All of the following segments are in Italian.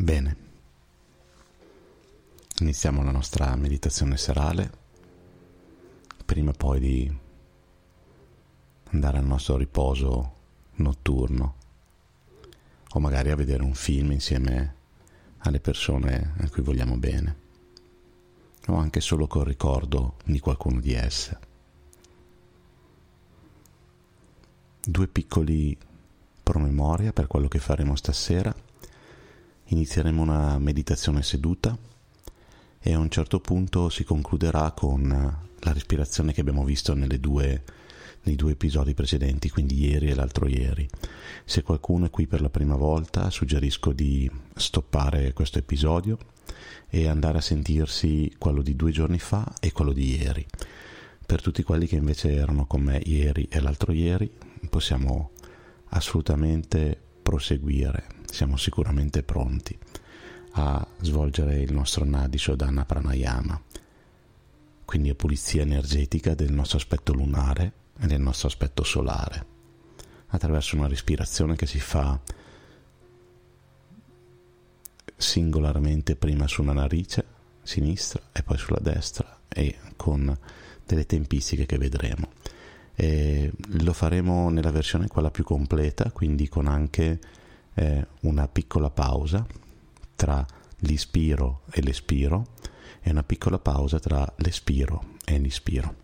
Bene, iniziamo la nostra meditazione serale. Prima poi di andare al nostro riposo notturno o magari a vedere un film insieme alle persone a cui vogliamo bene o anche solo col ricordo di qualcuno di esse. Due piccoli promemoria per quello che faremo stasera inizieremo una meditazione seduta e a un certo punto si concluderà con la respirazione che abbiamo visto due, nei due episodi precedenti, quindi ieri e l'altro ieri. Se qualcuno è qui per la prima volta, suggerisco di stoppare questo episodio e andare a sentirsi quello di due giorni fa e quello di ieri. Per tutti quelli che invece erano con me ieri e l'altro ieri, possiamo assolutamente proseguire siamo sicuramente pronti a svolgere il nostro Nadi Shodhana Pranayama, quindi pulizia energetica del nostro aspetto lunare e del nostro aspetto solare, attraverso una respirazione che si fa singolarmente prima sulla narice sinistra e poi sulla destra e con delle tempistiche che vedremo. E lo faremo nella versione quella più completa, quindi con anche eh, una piccola pausa tra l'ispiro e l'espiro e una piccola pausa tra l'espiro e l'ispiro.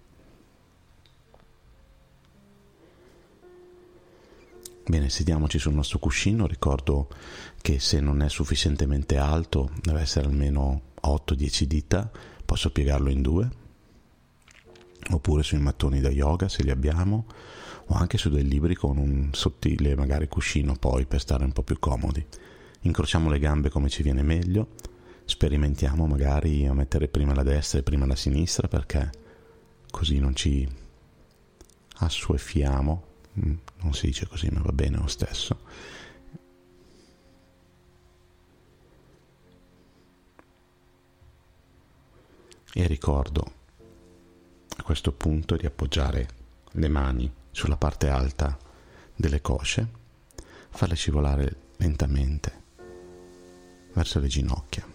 Bene, sediamoci sul nostro cuscino, ricordo che se non è sufficientemente alto, deve essere almeno 8-10 dita, posso piegarlo in due, oppure sui mattoni da yoga se li abbiamo, o anche su dei libri con un sottile magari cuscino poi per stare un po' più comodi. Incrociamo le gambe come ci viene meglio, sperimentiamo magari a mettere prima la destra e prima la sinistra perché così non ci assuefiamo, mm, non si dice così ma va bene lo stesso. E ricordo a questo punto di appoggiare le mani sulla parte alta delle cosce, farle scivolare lentamente verso le ginocchia.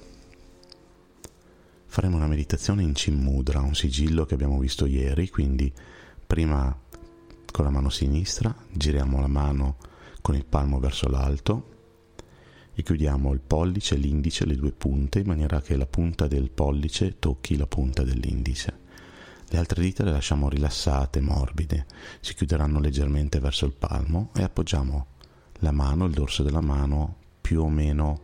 Faremo una meditazione in Cimmudra, un sigillo che abbiamo visto ieri, quindi prima con la mano sinistra giriamo la mano con il palmo verso l'alto e chiudiamo il pollice l'indice, le due punte, in maniera che la punta del pollice tocchi la punta dell'indice. Le altre dita le lasciamo rilassate, morbide, si chiuderanno leggermente verso il palmo e appoggiamo la mano, il dorso della mano più o meno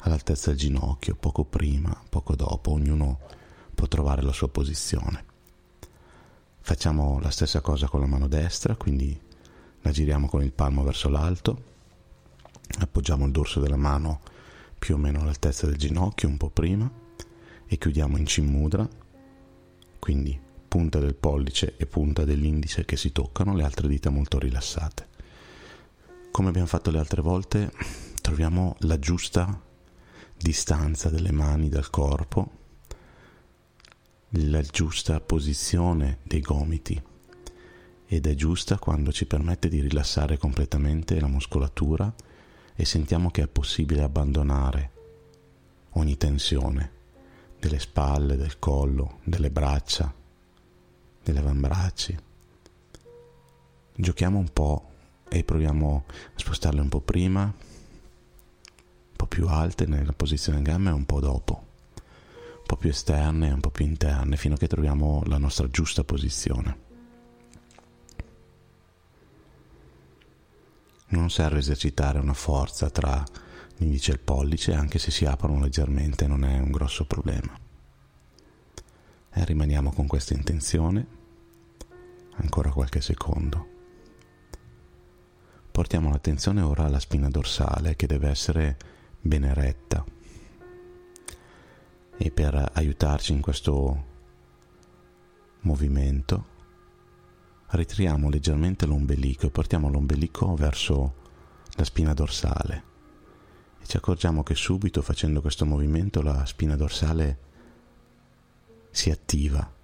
all'altezza del ginocchio, poco prima, poco dopo, ognuno può trovare la sua posizione. Facciamo la stessa cosa con la mano destra, quindi la giriamo con il palmo verso l'alto, appoggiamo il dorso della mano più o meno all'altezza del ginocchio, un po' prima, e chiudiamo in Cimmudra, quindi punta del pollice e punta dell'indice che si toccano, le altre dita molto rilassate. Come abbiamo fatto le altre volte, troviamo la giusta distanza delle mani dal corpo, la giusta posizione dei gomiti ed è giusta quando ci permette di rilassare completamente la muscolatura e sentiamo che è possibile abbandonare ogni tensione delle spalle, del collo, delle braccia, degli avambracci. Giochiamo un po' e proviamo a spostarle un po' prima, un po' più alte nella posizione gamma e un po' dopo, un po' più esterne e un po' più interne, fino a che troviamo la nostra giusta posizione. Non serve esercitare una forza tra l'indice e il pollice, anche se si aprono leggermente non è un grosso problema. E rimaniamo con questa intenzione ancora qualche secondo. Portiamo l'attenzione ora alla spina dorsale che deve essere ben eretta. E per aiutarci in questo movimento ritriamo leggermente l'ombelico e portiamo l'ombelico verso la spina dorsale e ci accorgiamo che subito facendo questo movimento la spina dorsale si attiva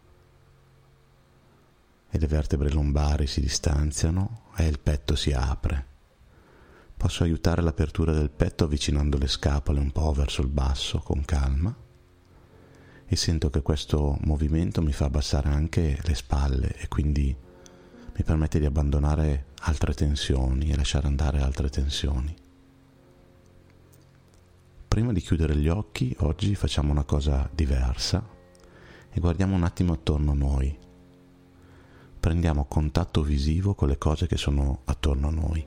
e le vertebre lombari si distanziano e il petto si apre. Posso aiutare l'apertura del petto avvicinando le scapole un po' verso il basso con calma e sento che questo movimento mi fa abbassare anche le spalle e quindi mi permette di abbandonare altre tensioni e lasciare andare altre tensioni. Prima di chiudere gli occhi, oggi facciamo una cosa diversa e guardiamo un attimo attorno a noi. Prendiamo contatto visivo con le cose che sono attorno a noi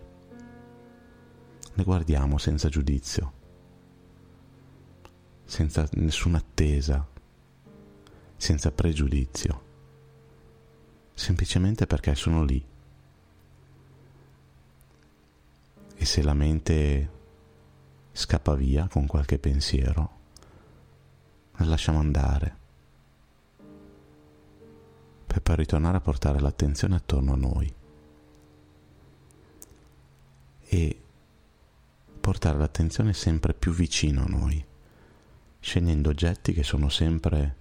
le guardiamo senza giudizio, senza nessuna attesa, senza pregiudizio, semplicemente perché sono lì. E se la mente scappa via con qualche pensiero, la lasciamo andare per poi ritornare a portare l'attenzione attorno a noi. E portare l'attenzione sempre più vicino a noi, scegliendo oggetti che sono sempre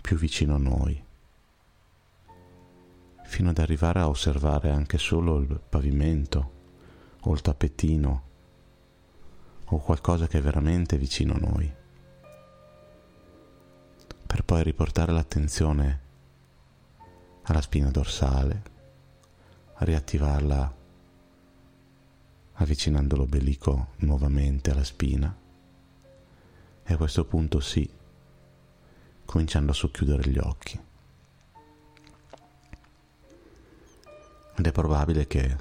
più vicino a noi, fino ad arrivare a osservare anche solo il pavimento o il tappetino o qualcosa che è veramente vicino a noi, per poi riportare l'attenzione alla spina dorsale, riattivarla avvicinando l'ombelico nuovamente alla spina e a questo punto sì, cominciando a socchiudere gli occhi. Ed è probabile che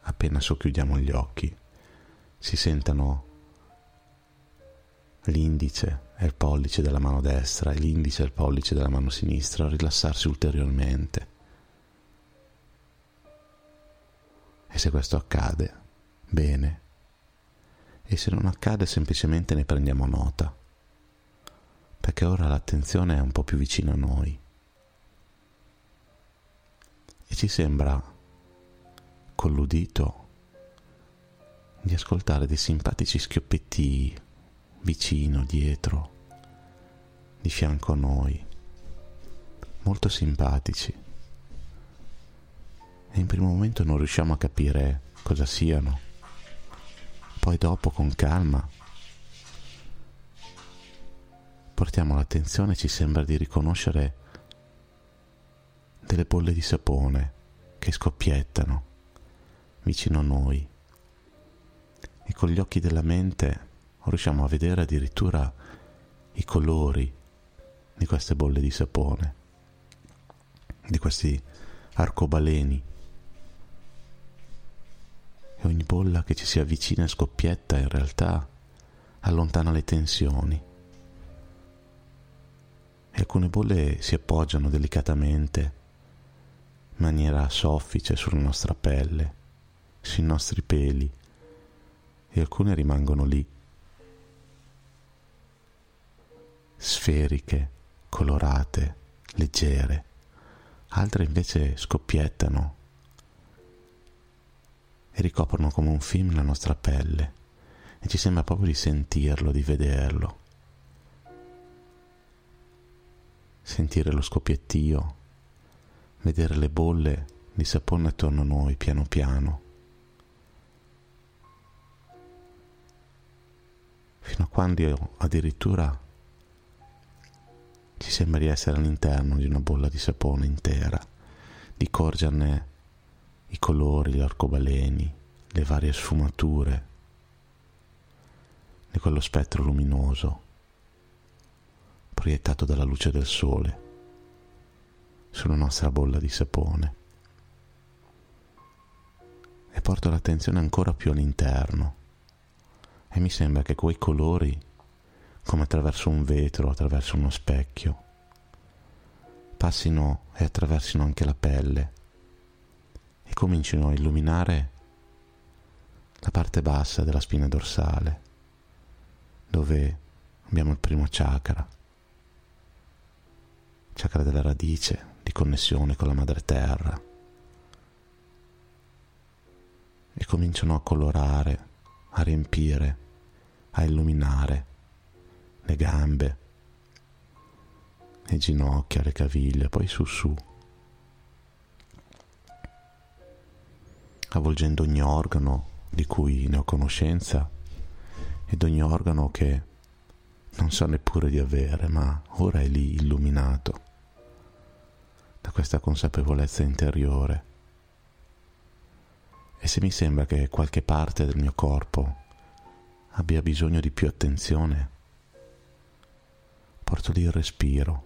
appena socchiudiamo gli occhi si sentano l'indice e il pollice della mano destra e l'indice e il pollice della mano sinistra rilassarsi ulteriormente. E se questo accade, bene. E se non accade semplicemente ne prendiamo nota, perché ora l'attenzione è un po' più vicina a noi. E ci sembra con l'udito di ascoltare dei simpatici schioppetti vicino, dietro, di fianco a noi, molto simpatici. E in primo momento non riusciamo a capire cosa siano. Poi dopo con calma portiamo l'attenzione e ci sembra di riconoscere delle bolle di sapone che scoppiettano vicino a noi. E con gli occhi della mente riusciamo a vedere addirittura i colori di queste bolle di sapone, di questi arcobaleni e ogni bolla che ci si avvicina e scoppietta in realtà allontana le tensioni. E alcune bolle si appoggiano delicatamente, in maniera soffice sulla nostra pelle, sui nostri peli, e alcune rimangono lì, sferiche, colorate, leggere, altre invece scoppiettano e ricoprono come un film la nostra pelle e ci sembra proprio di sentirlo, di vederlo. Sentire lo scoppiettio, vedere le bolle di sapone attorno a noi piano piano. Fino a quando addirittura ci sembra di essere all'interno di una bolla di sapone intera, di corgerne i colori, gli arcobaleni, le varie sfumature di quello spettro luminoso proiettato dalla luce del sole sulla nostra bolla di sapone. E porto l'attenzione ancora più all'interno e mi sembra che quei colori, come attraverso un vetro, attraverso uno specchio, passino e attraversino anche la pelle e cominciano a illuminare la parte bassa della spina dorsale, dove abbiamo il primo chakra, chakra della radice, di connessione con la madre terra, e cominciano a colorare, a riempire, a illuminare le gambe, le ginocchia, le caviglie, poi su su avvolgendo ogni organo di cui ne ho conoscenza ed ogni organo che non so neppure di avere, ma ora è lì illuminato da questa consapevolezza interiore. E se mi sembra che qualche parte del mio corpo abbia bisogno di più attenzione, porto lì il respiro,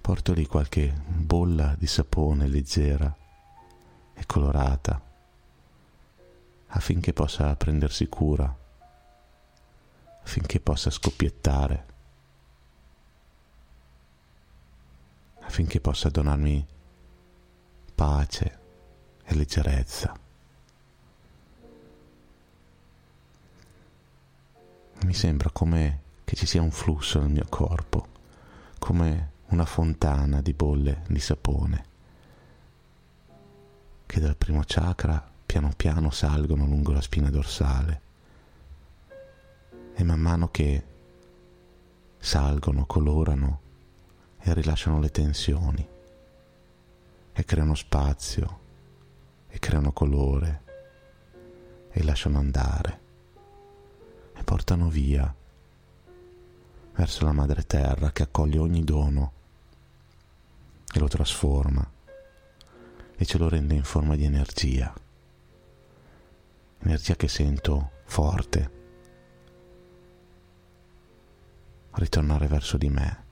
porto lì qualche bolla di sapone leggera e colorata affinché possa prendersi cura, affinché possa scoppiettare, affinché possa donarmi pace e leggerezza. Mi sembra come che ci sia un flusso nel mio corpo, come una fontana di bolle di sapone, che dal primo chakra piano piano salgono lungo la spina dorsale. E man mano che salgono, colorano e rilasciano le tensioni e creano spazio e creano colore e lasciano andare e portano via verso la madre terra che accoglie ogni dono e lo trasforma e ce lo rende in forma di energia, energia che sento forte ritornare verso di me.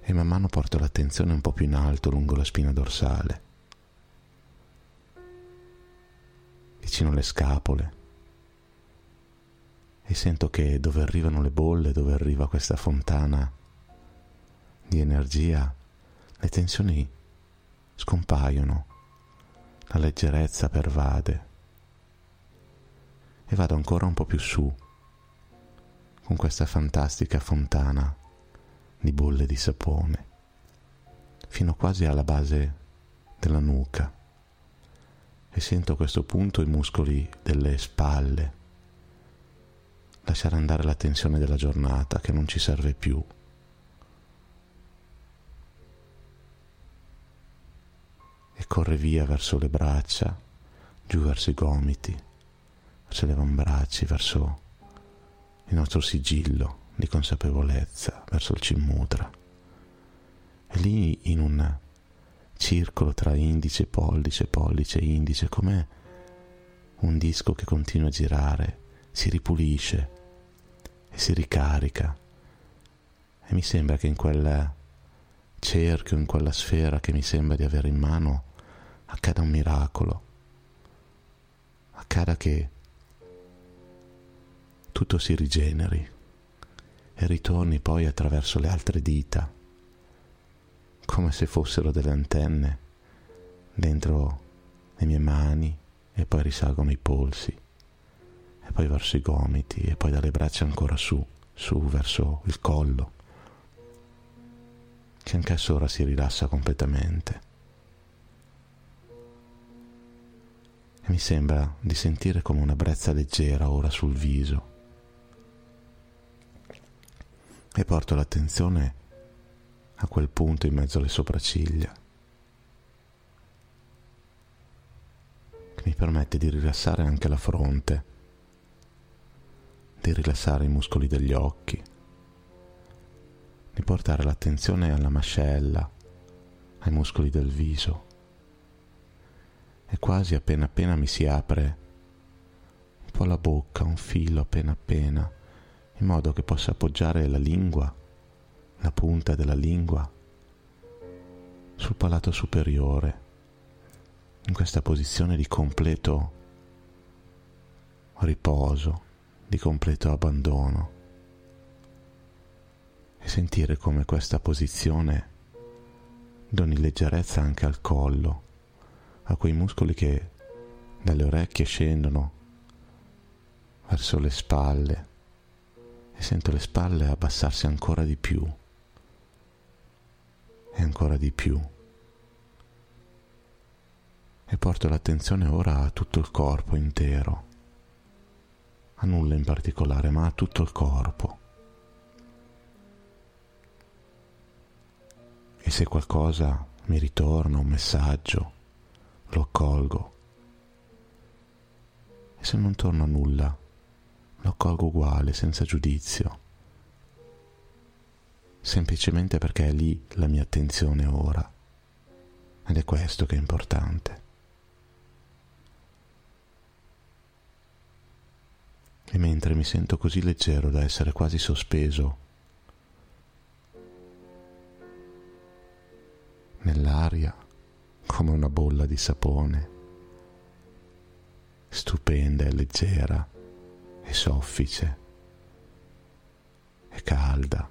E man mano porto l'attenzione un po' più in alto lungo la spina dorsale. Vicino alle scapole. E sento che dove arrivano le bolle, dove arriva questa fontana di energia, le tensioni scompaiono, la leggerezza pervade. E vado ancora un po' più su con questa fantastica fontana di bolle di sapone fino quasi alla base della nuca. E sento a questo punto i muscoli delle spalle, lasciare andare la tensione della giornata che non ci serve più. E corre via verso le braccia, giù verso i gomiti, verso le avambracci, verso il nostro sigillo di consapevolezza, verso il cimmudra. E lì in un circolo tra indice, pollice, pollice, indice, come un disco che continua a girare, si ripulisce e si ricarica. E mi sembra che in quel cerchio, in quella sfera che mi sembra di avere in mano, accada un miracolo. Accada che tutto si rigeneri e ritorni poi attraverso le altre dita come se fossero delle antenne dentro le mie mani e poi risalgono i polsi e poi verso i gomiti e poi dalle braccia ancora su, su verso il collo, che anch'esso ora si rilassa completamente. E mi sembra di sentire come una brezza leggera ora sul viso. E porto l'attenzione a quel punto in mezzo alle sopracciglia, che mi permette di rilassare anche la fronte, di rilassare i muscoli degli occhi, di portare l'attenzione alla mascella, ai muscoli del viso. E quasi appena appena mi si apre un po' la bocca, un filo appena appena, in modo che possa appoggiare la lingua la punta della lingua sul palato superiore, in questa posizione di completo riposo, di completo abbandono sentire come questa posizione doni leggerezza anche al collo, a quei muscoli che dalle orecchie scendono verso le spalle e sento le spalle abbassarsi ancora di più e ancora di più. E porto l'attenzione ora a tutto il corpo intero, a nulla in particolare, ma a tutto il corpo. E se qualcosa mi ritorna, un messaggio, lo accolgo se non torna nulla, lo accolgo uguale, senza giudizio, semplicemente perché è lì la mia attenzione ora. Ed è questo che è importante. E mentre mi sento così leggero da essere quasi sospeso nell'aria come una bolla di sapone, stupenda e leggera e soffice e calda.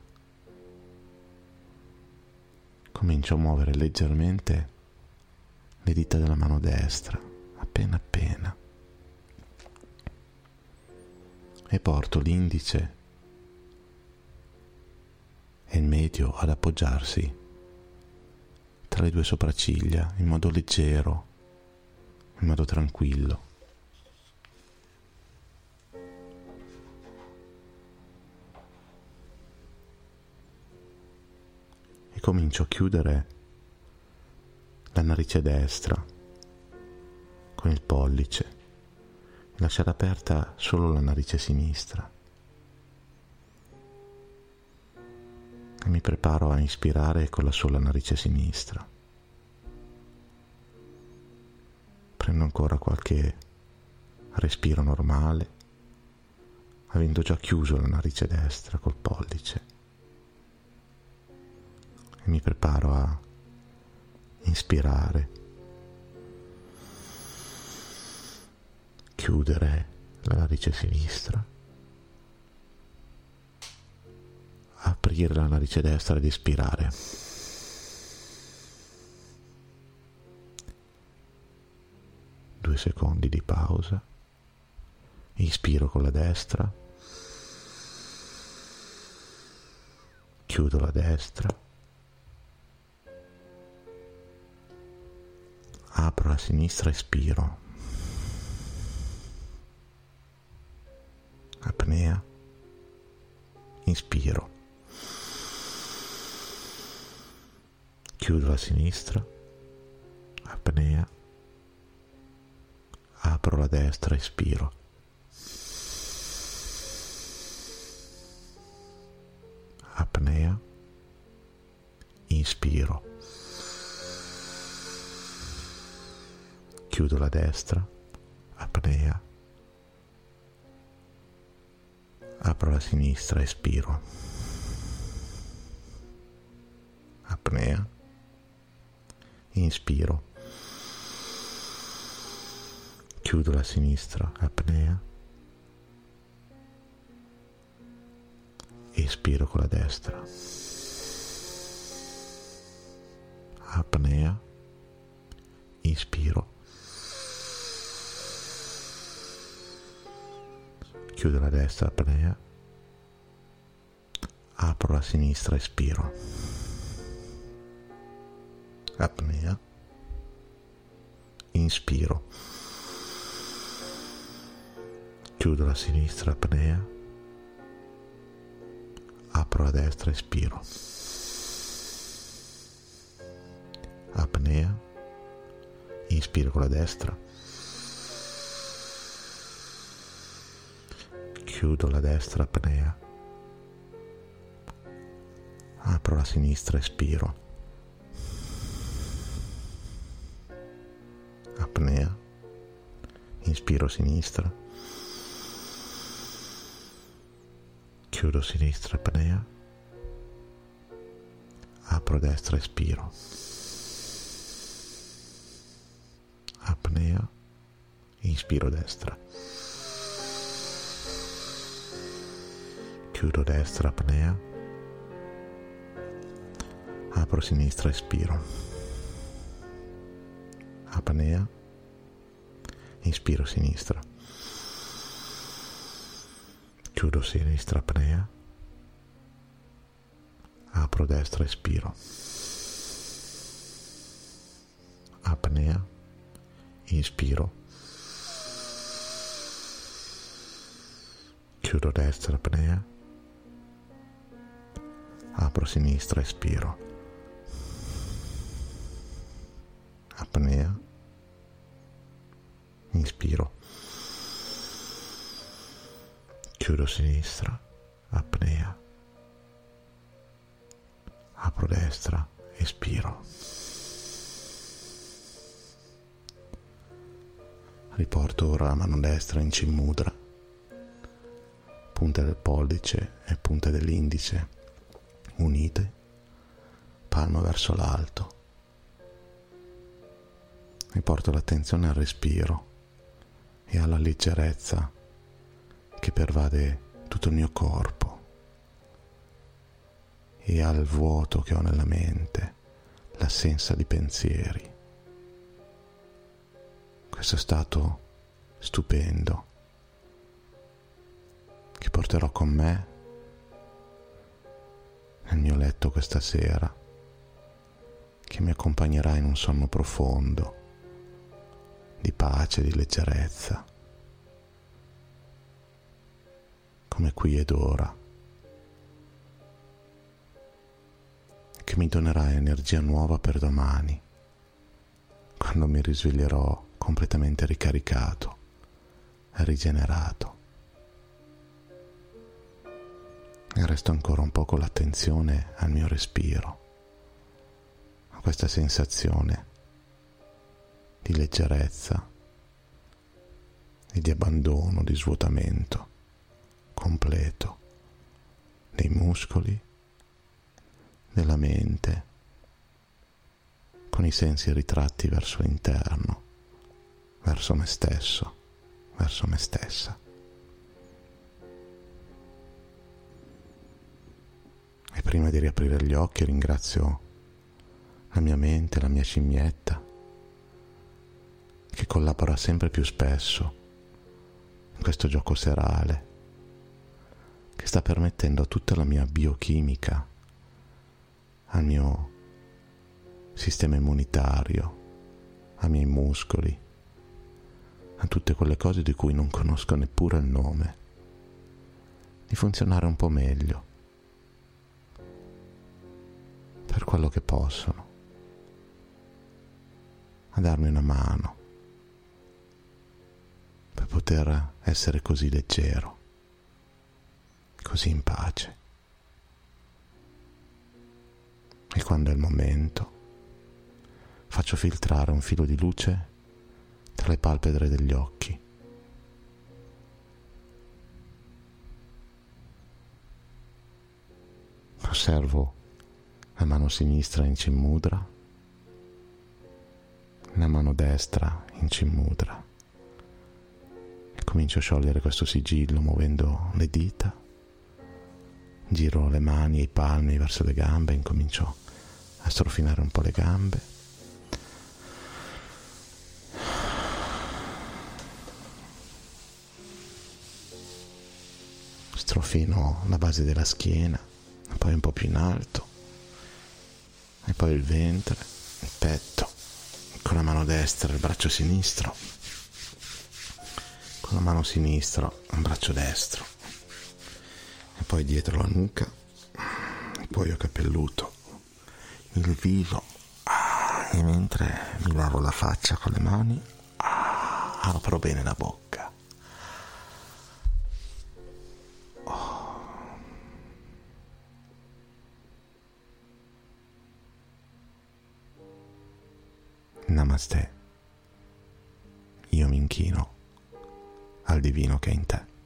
Comincio a muovere leggermente le dita della mano destra, appena appena, e porto l'indice e il medio ad appoggiarsi tra le due sopracciglia in modo leggero, in modo tranquillo. E comincio a chiudere la narice destra con il pollice lasciare aperta solo la narice sinistra. E mi preparo a ispirare con la sola narice sinistra. Prendo ancora qualche respiro normale, avendo già chiuso la narice destra col pollice. E mi preparo a inspirare, chiudere la narice sinistra, aprire la narice destra ed espirare. Due secondi di pausa, inspiro con la destra, chiudo la destra apro la sinistra, espiro. Apnea, inspiro. Chiudo la sinistra, apnea, apro la destra, espiro. Apnea, inspiro. chiudo la destra, apnea, apro la sinistra, espiro, apnea, inspiro, chiudo la sinistra, apnea, espiro con la destra, apnea, inspiro, chiudo la destra apnea, apro la sinistra, espiro. Apnea, inspiro. Chiudo la sinistra, apnea, apro la destra, espiro. Apnea, inspiro con la destra. Chiudo la destra apnea, apro la sinistra, espiro, inspiro sinistra, chiudo sinistra, apnea, apro destra, espiro, apnea, inspiro destra. chiudo destra apnea, apro sinistra, espiro, apnea, inspiro sinistra, chiudo sinistra apnea, apro destra, espiro, apnea, inspiro, chiudo destra apnea, apro sinistra, espiro. Apnea, inspiro. Chiudo sinistra, apnea. Apro destra, espiro. Riporto ora la mano destra in cimudra, punta del pollice e punta dell'indice unite, palmo verso l'alto. Riporto l'attenzione al respiro e alla leggerezza che pervade tutto il mio corpo e al vuoto che ho nella mente, l'assenza di pensieri. Questo stato stupendo che porterò con me nel mio letto questa sera, che mi accompagnerà in un sonno profondo, di pace, di leggerezza, come qui ed ora, che mi donerà energia nuova per domani, quando mi risveglierò completamente ricaricato rigenerato. E resto ancora un po' con l'attenzione al mio respiro, a questa sensazione di leggerezza e di abbandono, di svuotamento completo dei muscoli, della mente, con i sensi ritratti verso l'interno, verso me stesso, verso me stessa. E prima di riaprire gli occhi ringrazio la mia mente, la mia scimmietta, che collabora sempre più spesso in questo gioco serale, che sta permettendo a tutta la mia biochimica, al mio sistema immunitario, ai miei muscoli, a tutte quelle cose di cui non conosco neppure il nome, di funzionare un po' meglio per quello che possono, a darmi una mano poter essere così leggero, così in pace. E quando è il momento, faccio filtrare un filo di luce tra le palpebre degli occhi. Osservo la mano sinistra in Cimmudra, la mano destra in Cimmudra e comincio a sciogliere questo sigillo muovendo le dita, giro le mani e i palmi verso le gambe, incomincio a strofinare un po' le gambe. Strofino la base della schiena, poi un po' più in alto e poi il ventre, il petto, con la mano destra il braccio sinistro, con la mano sinistra il braccio destro, e poi dietro la nuca, il cuoio capelluto, il viso, e mentre mi lavo la faccia con le mani, apro bene la bocca. Namaste. Io mi inchino al divino che è in te.